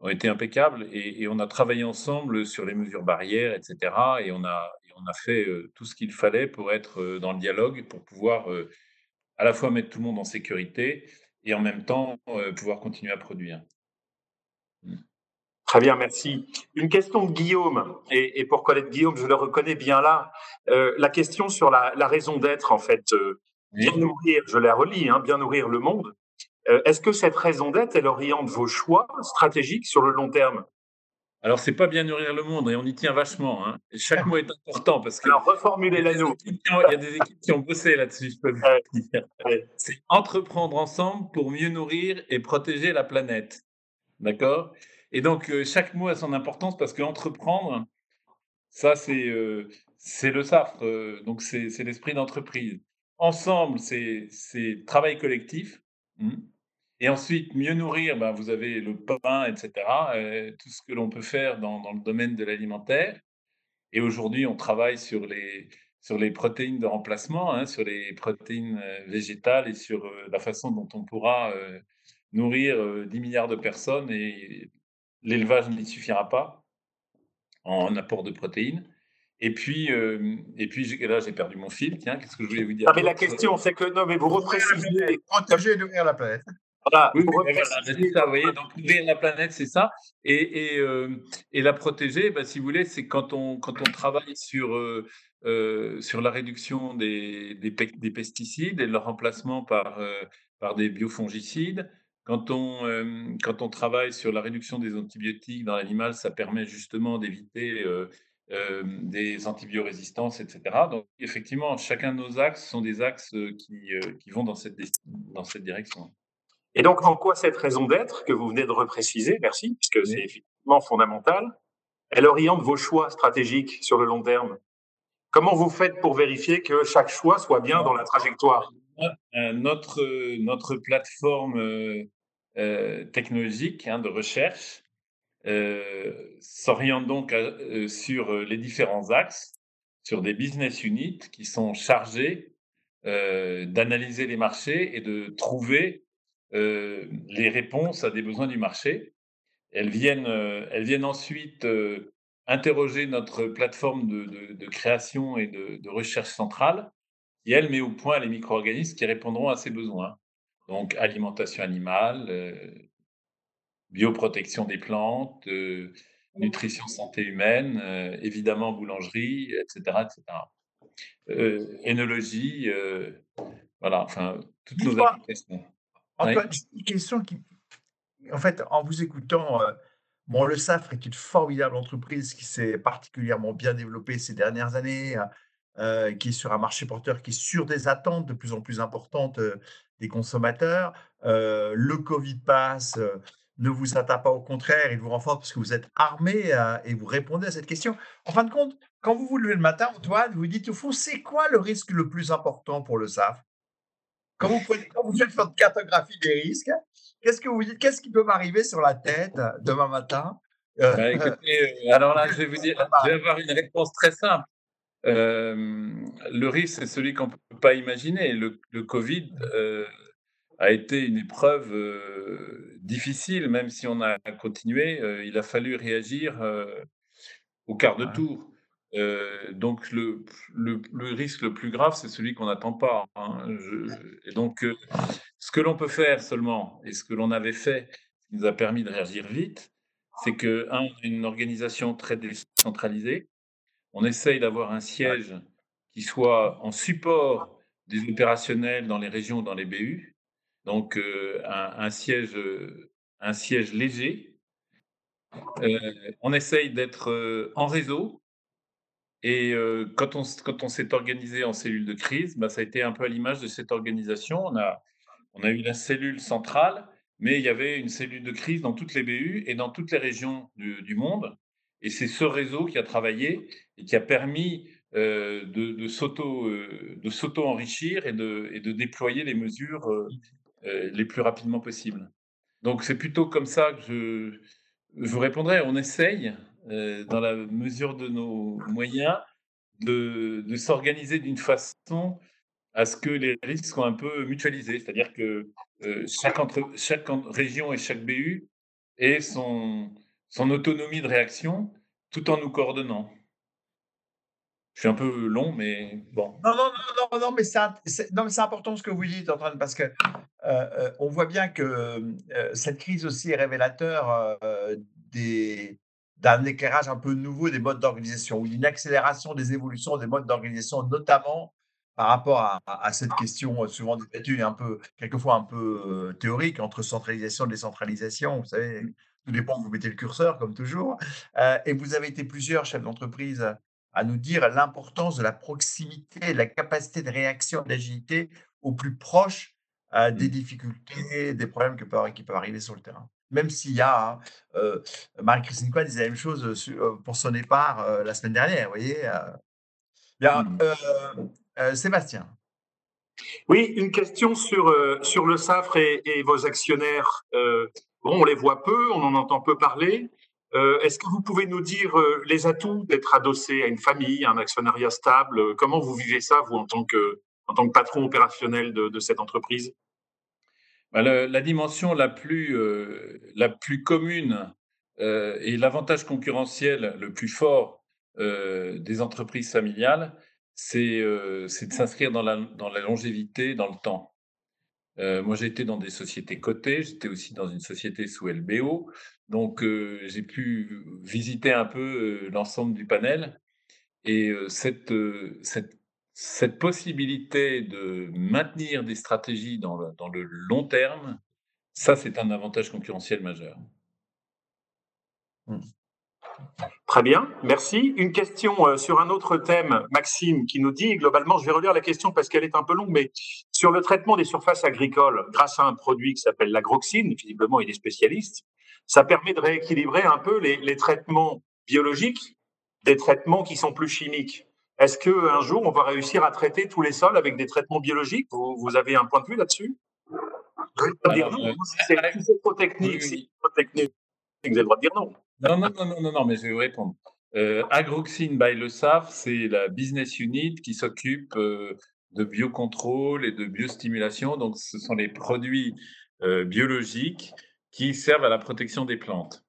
ont été impeccables et, on a travaillé ensemble sur les mesures barrières, etc. Et on a, on a fait tout ce qu'il fallait pour être dans le dialogue, pour pouvoir à la fois mettre tout le monde en sécurité et en même temps pouvoir continuer à produire. Mmh. Très bien, merci. Une question de Guillaume, et, pour connaître Guillaume, je le reconnais bien là. Euh, la question sur la, raison d'être, en fait, euh, bien nourrir, je la relis, hein, bien nourrir le monde. Euh, est-ce que cette raison d'être, elle oriente vos choix stratégiques sur le long terme? Alors, c'est pas bien nourrir le monde et on y tient vachement. Hein. chaque mot est important parce que. Alors, reformulez la nous. Il y a des équipes qui ont bossé là-dessus, je peux vous dire. C'est entreprendre ensemble pour mieux nourrir et protéger la planète. D'accord? Et donc, euh, chaque mot a son importance parce qu'entreprendre, ça, c'est euh, le SAFRE, euh, donc c'est l'esprit d'entreprise. Ensemble, c'est travail collectif. Mmh. Et ensuite, mieux nourrir, ben, vous avez le pain, etc., tout ce que l'on peut faire dans, dans, le domaine de l'alimentaire. Et aujourd'hui, on travaille sur les, sur les protéines de remplacement, hein, sur les protéines végétales et sur la façon dont on pourra nourrir 10 milliards de personnes et l'élevage n'y suffira pas en apport de protéines. Et puis, euh, et puis là, j'ai perdu mon fil. Tiens, qu'est-ce que je voulais vous dire ah, mais La question, c'est que non, mais vous reprécisez. Protéger d'ouvrir la planète. Voilà, oui, c'est ça, vous voyez, donc ouvrir la planète, c'est ça. Et, et, euh, et, la protéger, bah, si vous voulez, c'est quand on, quand on travaille sur, euh, sur la réduction des, des, des, pesticides et leur remplacement par, par des biofongicides, quand on, euh, quand on travaille sur la réduction des antibiotiques dans l'animal, ça permet justement d'éviter euh, euh, des antibiorésistances, etc. Donc, effectivement, chacun de nos axes sont des axes qui, qui vont dans cette, dans cette direction. Et donc, en quoi cette raison d'être que vous venez de repréciser, merci, puisque c'est absolument fondamentale. Elle oriente vos choix stratégiques sur le long terme? Comment vous faites pour vérifier que chaque choix soit bien dans la trajectoire? Euh, notre, notre plateforme euh, technologique hein, de recherche s'oriente donc sur les différents axes, sur des business units qui sont chargés d'analyser les marchés et de trouver les réponses à des besoins du marché. Elles viennent, elles viennent ensuite interroger notre plateforme de, création et de, recherche centrale, et elle met au point les micro-organismes qui répondront à ces besoins. Donc alimentation animale, bioprotection des plantes, euh, nutrition santé humaine, évidemment boulangerie, etc. etc. énologie, voilà, enfin, toutes nos applications. Antoine, une question qui, en fait, en vous écoutant, Bon, le SAFRE est une formidable entreprise qui s'est particulièrement bien développée ces dernières années, euh, qui est sur un marché porteur qui est sur des attentes de plus en plus importantes euh, des consommateurs. Euh, le Covid passe, ne vous atteint pas, au contraire, il vous renforce parce que vous êtes armé et vous répondez à cette question. En fin de compte, quand vous vous levez le matin, Antoine, vous dites au fond, c'est quoi le risque le plus important pour le SAF? Quand vous, faites, quand vous faites votre cartographie des risques, Qu'est-ce que vous dites Qu'est-ce qui peut m'arriver sur la tête demain matin euh, bah, euh, Alors là, je vais vous dire, je vais avoir une réponse très simple. Euh, le risque, c'est celui qu'on ne peut pas imaginer. Le, Covid a été une épreuve difficile, même si on a continué. il a fallu réagir au quart de tour. Donc le, risque le plus grave, c'est celui qu'on n'attend pas. Hein. et donc ce que l'on peut faire seulement, et ce que l'on avait fait, qui nous a permis de réagir vite, c'est que, un, une organisation très décentralisée, on essaye d'avoir un siège qui soit en support des opérationnels dans les régions, dans les BU, donc euh, un, siège, un siège léger. Euh, on essaye d'être euh, en réseau, et quand on, quand on s'est organisé en cellule de crise, bah, ça a été un peu à l'image de cette organisation. On a eu la cellule centrale, mais il y avait une cellule de crise dans toutes les BU et dans toutes les régions du, monde. Et c'est ce réseau qui a travaillé et qui a permis euh, de, de s'auto-enrichir et de, déployer les mesures euh, euh, les plus rapidement possible. Donc c'est plutôt comme ça que je vous répondrai. On essaye, dans la mesure de nos moyens, de, s'organiser d'une façon à ce que les risques soient un peu mutualisés, c'est-à-dire que euh, chaque, région et chaque BU ait son, son autonomie de réaction tout en nous coordonnant. Je suis un peu long, mais bon. Non, non, non, non, non mais c'est important ce que vous dites, Antoine, parce que euh, euh, on voit bien que cette crise aussi est révélateur des, d'un éclairage un peu nouveau des modes d'organisation ou d'une accélération des évolutions des modes d'organisation, notamment par rapport à, cette question euh, souvent débattue et un peu, quelquefois un peu euh, théorique entre centralisation et décentralisation, vous savez, tout dépend où vous mettez le curseur, comme toujours. Euh, et vous avez été plusieurs chefs d'entreprise à nous dire l'importance de la proximité, de la capacité de réaction, d'agilité au plus proche des mmh. difficultés, des problèmes que qui peuvent arriver sur le terrain. Même s'il y a, hein, Marie-Christine Coin disait la même chose pour son départ la semaine dernière, vous voyez. Bien, mmh. Euh, Sébastien. Oui, une question sur, euh, sur le SAFRE et, vos actionnaires. Euh, bon, on les voit peu, on en entend peu parler. Est-ce que vous pouvez nous dire les atouts d'être adossé à une famille, à un actionnariat stable? Comment vous vivez ça, vous, en tant que, en tant que patron opérationnel de, cette entreprise? Bah, la, dimension la plus, la plus commune et l'avantage concurrentiel le plus fort des entreprises familiales, euh, c'est de s'inscrire dans la, dans la longévité, dans le temps. Euh, moi, été dans des sociétés cotées, j'étais aussi dans une société sous LBO, donc euh, j'ai pu visiter un peu l'ensemble du panel. Et cette, cette, cette, possibilité de maintenir des stratégies dans le, dans le long terme, ça, c'est un avantage concurrentiel majeur. Mmh. Très bien, merci. Une question euh, sur un autre thème, Maxime, qui nous dit globalement, je vais relire la question parce qu'elle est un peu longue, mais sur le traitement des surfaces agricoles grâce à un produit qui s'appelle l'agroxine, visiblement il est spécialiste, ça permet de rééquilibrer un peu les, traitements biologiques des traitements qui sont plus chimiques. Est-ce qu'un jour, on va réussir à traiter tous les sols avec des traitements biologiques? Vous, avez un point de vue là-dessus? C'est trop technique. C'est trop technique. Vous avez le droit de dire non. Non, non, non, non, non, mais je vais vous répondre. Euh, Agroxine by le SAF, c'est la business unit qui s'occupe euh, de biocontrôle et de biostimulation. Donc, ce sont les produits euh, biologiques qui servent à la protection des plantes.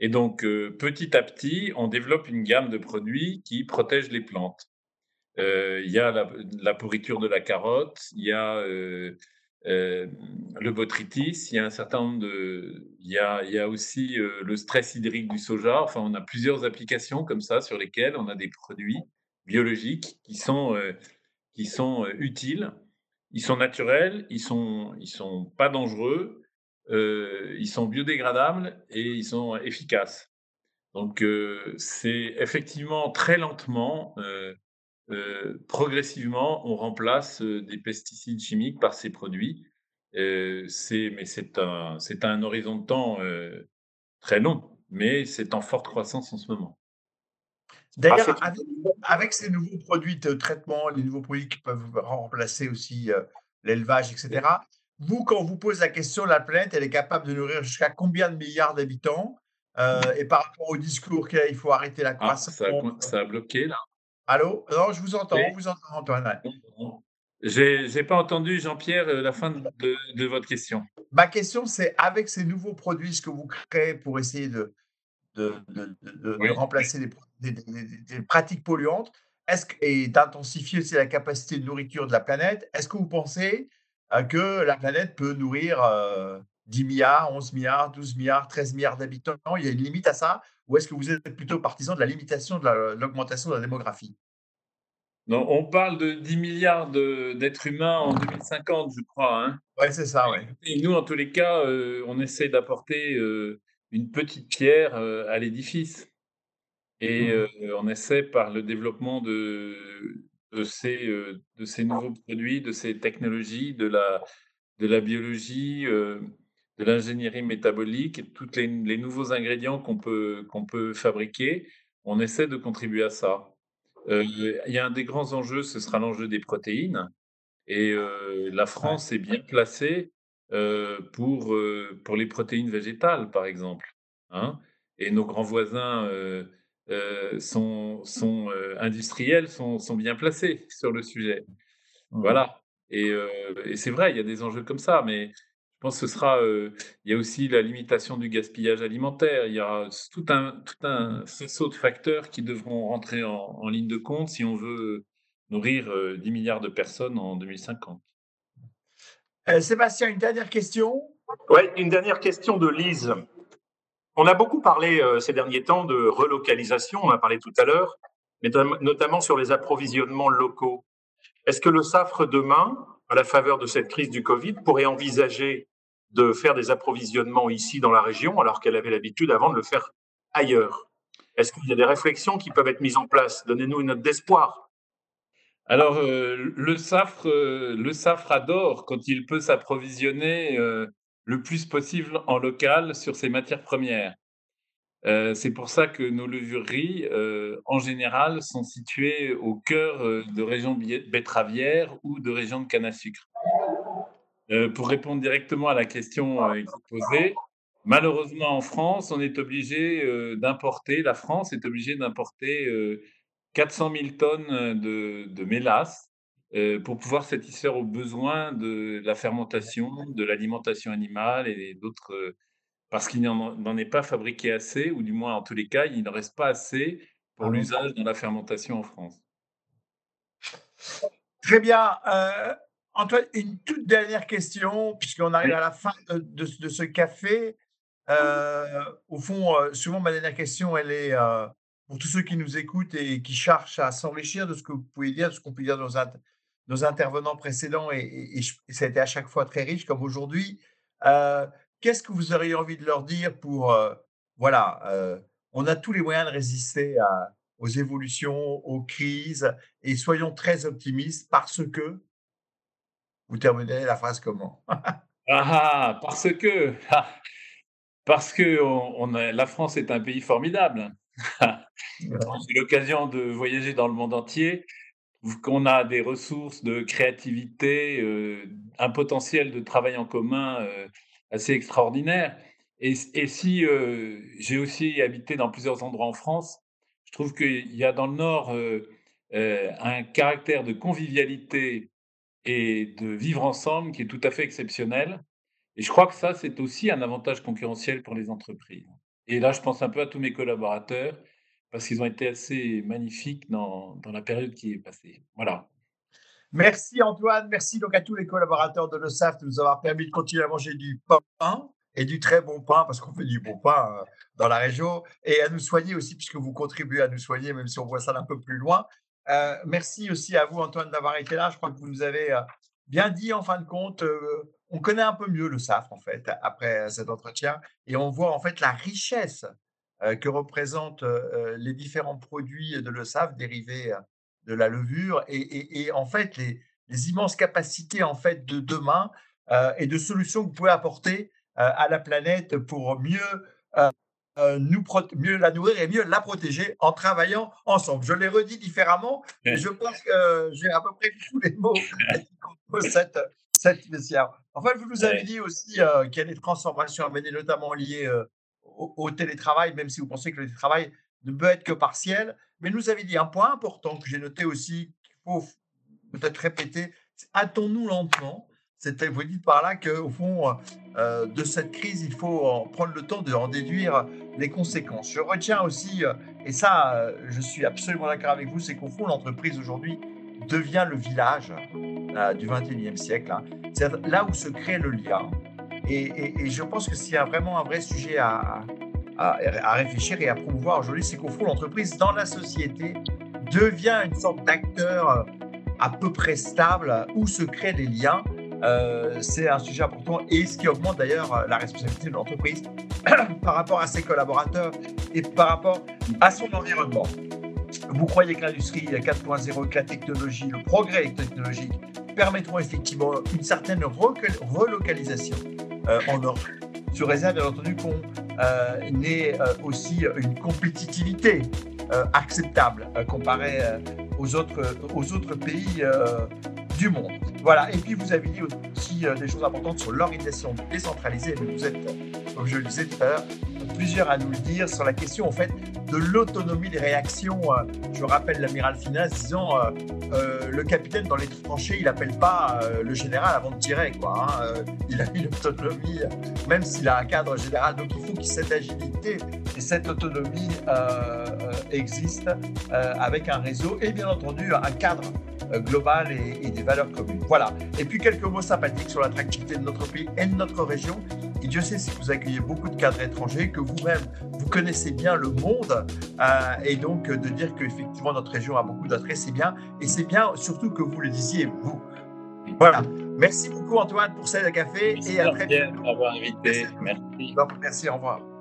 Et donc, euh, petit à petit, on développe une gamme de produits qui protègent les plantes. Il y a la, pourriture de la carotte, il y a euh, le botrytis, il y a un certain nombre de, il y a, aussi euh, le stress hydrique du soja. Enfin, on a plusieurs applications comme ça sur lesquelles on a des produits biologiques qui sont euh, qui sont utiles. Ils sont naturels, ils sont ils sont pas dangereux, ils sont biodégradables et ils sont efficaces. Donc c'est effectivement très lentement euh, progressivement, on remplace euh, des pesticides chimiques par ces produits. Euh, mais c'est un, c'est un horizon de temps très long, mais c'est en forte croissance en ce moment. D'ailleurs, avec, ces nouveaux produits de traitement, les nouveaux produits qui peuvent remplacer aussi l'élevage, etc., vous, quand on vous pose la question, la planète, elle est capable de nourrir jusqu'à combien de milliards d'habitants Et par rapport au discours qu'il faut arrêter la ah, croissance. ça a bloqué là. Allô? Non, je vous entends, vous entend, Antoine. Je n'ai pas entendu, Jean-Pierre, euh, la fin de, votre question. Ma question, c'est avec ces nouveaux produits, ce que vous créez pour essayer de, de, remplacer les, pratiques polluantes est-ce, et d'intensifier aussi la capacité de nourriture de la planète, est-ce que vous pensez euh, que la planète peut nourrir 10 euh, milliards, 11 milliards, 12 milliards, 13 milliards d'habitants Il y a une limite à ça ou est-ce que vous êtes plutôt partisan de la limitation de l'augmentation de, la démographie? Non, on parle de 10 milliards d'êtres humains en 2050, je crois. Hein. Oui, c'est ça, oui. Et nous, en tous les cas, euh, on essaie d'apporter euh, une petite pierre euh, à l'édifice. Et mmh on essaie, par le développement de, de, ces, de ces nouveaux produits, de ces technologies, de la, de la biologie, de l'ingénierie métabolique et tous les, nouveaux ingrédients qu'on peut, qu'on peut fabriquer, on essaie de contribuer à ça. Euh, il y a un des grands enjeux, ce sera l'enjeu des protéines. Et euh, la France est bien placée euh, pour, pour les protéines végétales, par exemple. Hein et nos grands voisins sont, sont industriels sont, sont bien placés sur le sujet. Mmh. Voilà. Et, et c'est vrai, il y a des enjeux comme ça, mais pense que ce sera. Euh, il y a aussi la limitation du gaspillage alimentaire. Il y a tout un, tout un faisceau de facteurs qui devront rentrer en, ligne de compte si on veut nourrir 10 euh, milliards de personnes en 2050. Euh, Sébastien, une dernière question? Oui, une dernière question de Lise. On a beaucoup parlé ces derniers temps de relocalisation, on a parlé tout à l'heure, notamment sur les approvisionnements locaux. Est-ce que le SAFRE demain, à la faveur de cette crise du Covid, pourrait envisager de faire des approvisionnements ici dans la région, alors qu'elle avait l'habitude avant de le faire ailleurs? Est-ce qu'il y a des réflexions qui peuvent être mises en place? Donnez-nous une note d'espoir. Alors, euh, le, SAFRE, euh, le SAFRE adore quand il peut s'approvisionner euh, le plus possible en local sur ses matières premières. c'est pour ça que nos levurries, en général, sont situées au cœur de régions betteravières ou de régions de canne à sucre. Euh, pour répondre directement à la question euh, posée, malheureusement en France, on est obligé euh, d'importer, la France est obligée d'importer 400 000 tonnes de, de mélasse pour pouvoir satisfaire aux besoins de la fermentation, de l'alimentation animale et d'autres, parce qu'il n'en est pas fabriqué assez, ou du moins en tous les cas, il ne reste pas assez pour l'usage dans la fermentation en France. Très bien. Antoine, une toute dernière question, puisqu'on arrive à la fin de, ce café. Euh, au fond, euh, souvent, ma dernière question, elle est euh, pour tous ceux qui nous écoutent et qui cherchent à s'enrichir de ce que vous pouvez dire, de ce qu'on peut dire dans nos intervenants précédents, et, ça a été à chaque fois très riche, comme aujourd'hui. Qu'est-ce que vous auriez envie de leur dire pour, voilà, on a tous les moyens de résister aux évolutions, aux crises, et soyons très optimistes parce que, vous terminez la phrase comment? Ah, parce que, parce que on, la France est un pays formidable. J'ai l'occasion de voyager dans le monde entier, qu'on a des ressources de créativité, euh, un potentiel de travail en commun euh, assez extraordinaire. Et, si euh, j'ai aussi habité dans plusieurs endroits en France, je trouve qu'il y a dans le Nord un caractère de convivialité et de vivre ensemble qui est tout à fait exceptionnel. Et je crois que ça, c'est aussi un avantage concurrentiel pour les entreprises. Et là, je pense un peu à tous mes collaborateurs parce qu'ils ont été assez magnifiques dans, dans la période qui est passée. Voilà. Merci Antoine, merci donc à tous les collaborateurs de l'OSAF de nous avoir permis de continuer à manger du pain et du très bon pain, parce qu'on fait du bon pain euh, dans la région, et à nous soigner aussi, puisque vous contribuez à nous soigner, même si on voit ça d'un peu plus loin. Euh, merci aussi à vous, Antoine, d'avoir été là. Je crois que vous nous avez euh, bien dit, en fin de compte, on connaît un peu mieux le SAF, en fait, après cet entretien, et on voit en fait la richesse que représentent euh, les différents produits de l'ESAF dérivés euh, de la levure et, en fait les, immenses capacités en fait de demain et de solutions que vous pouvez apporter à la planète pour mieux nous mieux la nourrir et mieux la protéger en travaillant ensemble. Je l'ai redit différemment, mais je pense que j'ai à peu près tous les mots pour cette, cette En fait, vous nous avez dit aussi qu'il y a des transformations à mener, notamment liées au, télétravail, même si vous pensez que le télétravail ne peut être que partiel. Mais nous avez dit un point important que j'ai noté aussi, qu'il faut peut-être répéter, hâtons-nous lentement. C'était, vous dites par là qu'au fond, euh, de cette crise, il faut prendre le temps de en déduire les conséquences. Je retiens aussi, euh, et ça, euh, je suis absolument d'accord avec vous, c'est qu'au fond, l'entreprise aujourd'hui devient le village du 21e siècle. Hein. C'est là où se crée le lien, et, je pense que s'il y a vraiment un vrai sujet à, réfléchir et à promouvoir aujourd'hui, c'est qu'au fond, l'entreprise dans la société devient une sorte d'acteur euh, à peu près stable où se créent des liens. Euh, c'est un sujet important et ce qui augmente d'ailleurs euh, la responsabilité de l'entreprise par rapport à ses collaborateurs et par rapport à son environnement. Vous croyez que l'industrie 4.0, que la technologie, le progrès technologique permettront effectivement une certaine relocalisation en Europe, sous réserve bien entendu qu'on euh, ait euh, aussi une compétitivité acceptable comparée aux, autres, aux autres pays du monde. Voilà, et puis vous avez dit aussi des choses importantes sur l'organisation décentralisée, mais vous êtes, comme je le disais tout à l'heure, plusieurs à nous le dire sur la question en fait de l'autonomie des réactions. Euh, je rappelle l'amiral Finas disant euh, euh, le capitaine dans les tranchées, il n'appelle pas le général avant de tirer. Quoi, hein. il a une autonomie, même s'il a un cadre général. Donc il faut que cette agilité et cette autonomie existe avec un réseau et bien entendu un cadre global et, et, des valeurs communes. Voilà. Et puis quelques mots sympathiques sur l'attractivité de notre pays et de notre région. Et Dieu sait si vous accueillez beaucoup de cadres étrangers, que vous-même, vous connaissez bien le monde, euh, et donc de dire qu'effectivement notre région a beaucoup d'attraits, c'est bien. Et c'est bien surtout que vous le disiez, vous. Voilà. Merci beaucoup Antoine pour cette café et à très bientôt. invité. Merci. Merci, au revoir.